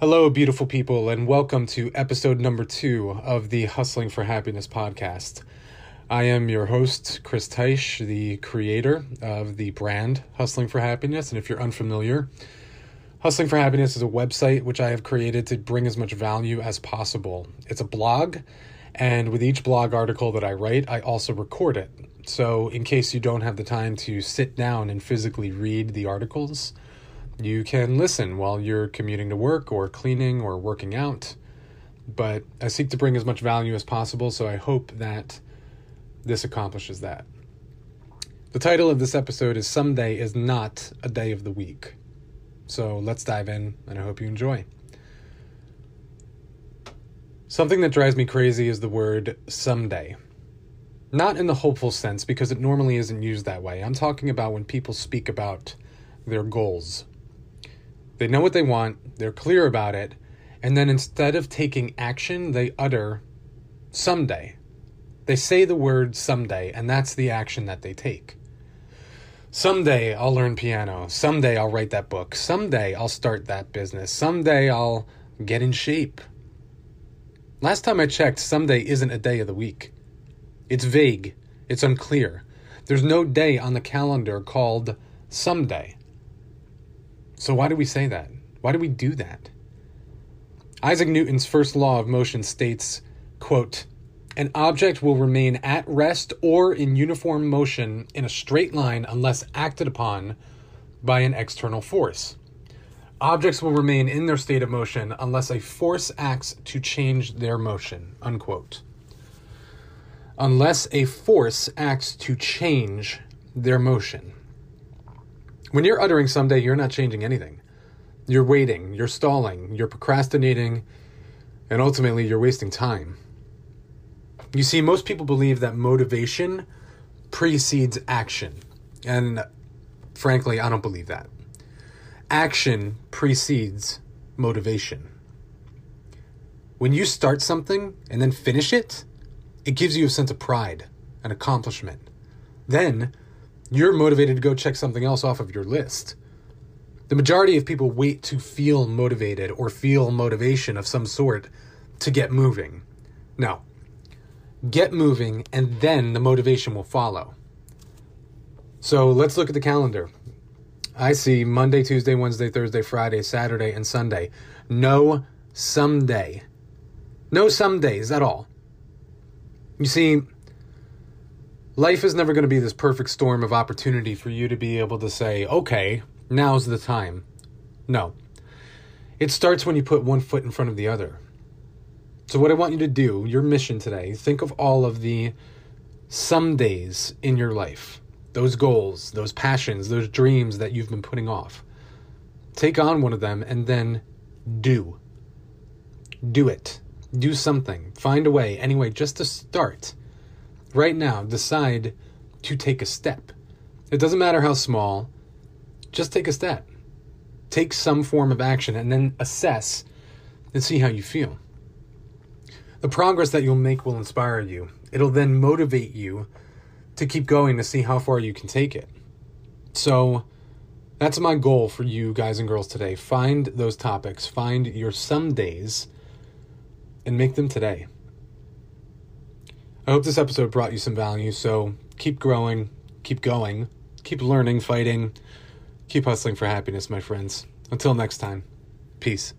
Hello, beautiful people, and welcome to episode number two of the Hustling for Happiness podcast. I am your host, Chris Teisch, the creator of the brand Hustling for Happiness. And if you're unfamiliar, Hustling for Happiness is a website which I have created to bring as much value as possible. It's a blog, and with each blog article that I write, I also record it. So, in case you don't have the time to sit down and physically read the articles, you can listen while you're commuting to work or cleaning or working out. But I seek to bring as much value as possible, so I hope that this accomplishes that. The title of this episode is Someday is Not a Day of the Week. So let's dive in, and I hope you enjoy. Something that drives me crazy is the word someday. Not in the hopeful sense, because it normally isn't used that way. I'm talking about when people speak about their goals they know what they want, they're clear about it, and then instead of taking action, they utter someday. They say the word someday, and that's the action that they take. Someday I'll learn piano. Someday I'll write that book. Someday I'll start that business. Someday I'll get in shape. Last time I checked, someday isn't a day of the week. It's vague, it's unclear. There's no day on the calendar called someday. So why do we say that? Why do we do that? Isaac Newton's first law of motion states, quote, an object will remain at rest or in uniform motion in a straight line unless acted upon by an external force. Objects will remain in their state of motion unless a force acts to change their motion. Unquote. Unless a force acts to change their motion. When you're uttering someday, you're not changing anything. You're waiting, you're stalling, you're procrastinating, and ultimately you're wasting time. You see, most people believe that motivation precedes action. And frankly, I don't believe that. Action precedes motivation. When you start something and then finish it, it gives you a sense of pride, an accomplishment. Then you're motivated to go check something else off of your list. The majority of people wait to feel motivated or feel motivation of some sort to get moving. No. Get moving, and then the motivation will follow. So let's look at the calendar. I see Monday, Tuesday, Wednesday, Thursday, Friday, Saturday, and Sunday. No someday. No some days at all. You see, life is never going to be this perfect storm of opportunity for you to be able to say, okay, now's the time. No. It starts when you put one foot in front of the other. So, what I want you to do, your mission today, think of all of the some days in your life, those goals, those passions, those dreams that you've been putting off. Take on one of them and then do. Do it. Do something. Find a way, anyway, just to start right now decide to take a step. It doesn't matter how small, just take a step. Take some form of action and then assess and see how you feel. The progress that you'll make will inspire you. It'll then motivate you to keep going to see how far you can take it. So, that's my goal for you guys and girls today. Find those topics, find your some days, and make them today. I hope this episode brought you some value. So keep growing, keep going, keep learning, fighting, keep hustling for happiness, my friends. Until next time, peace.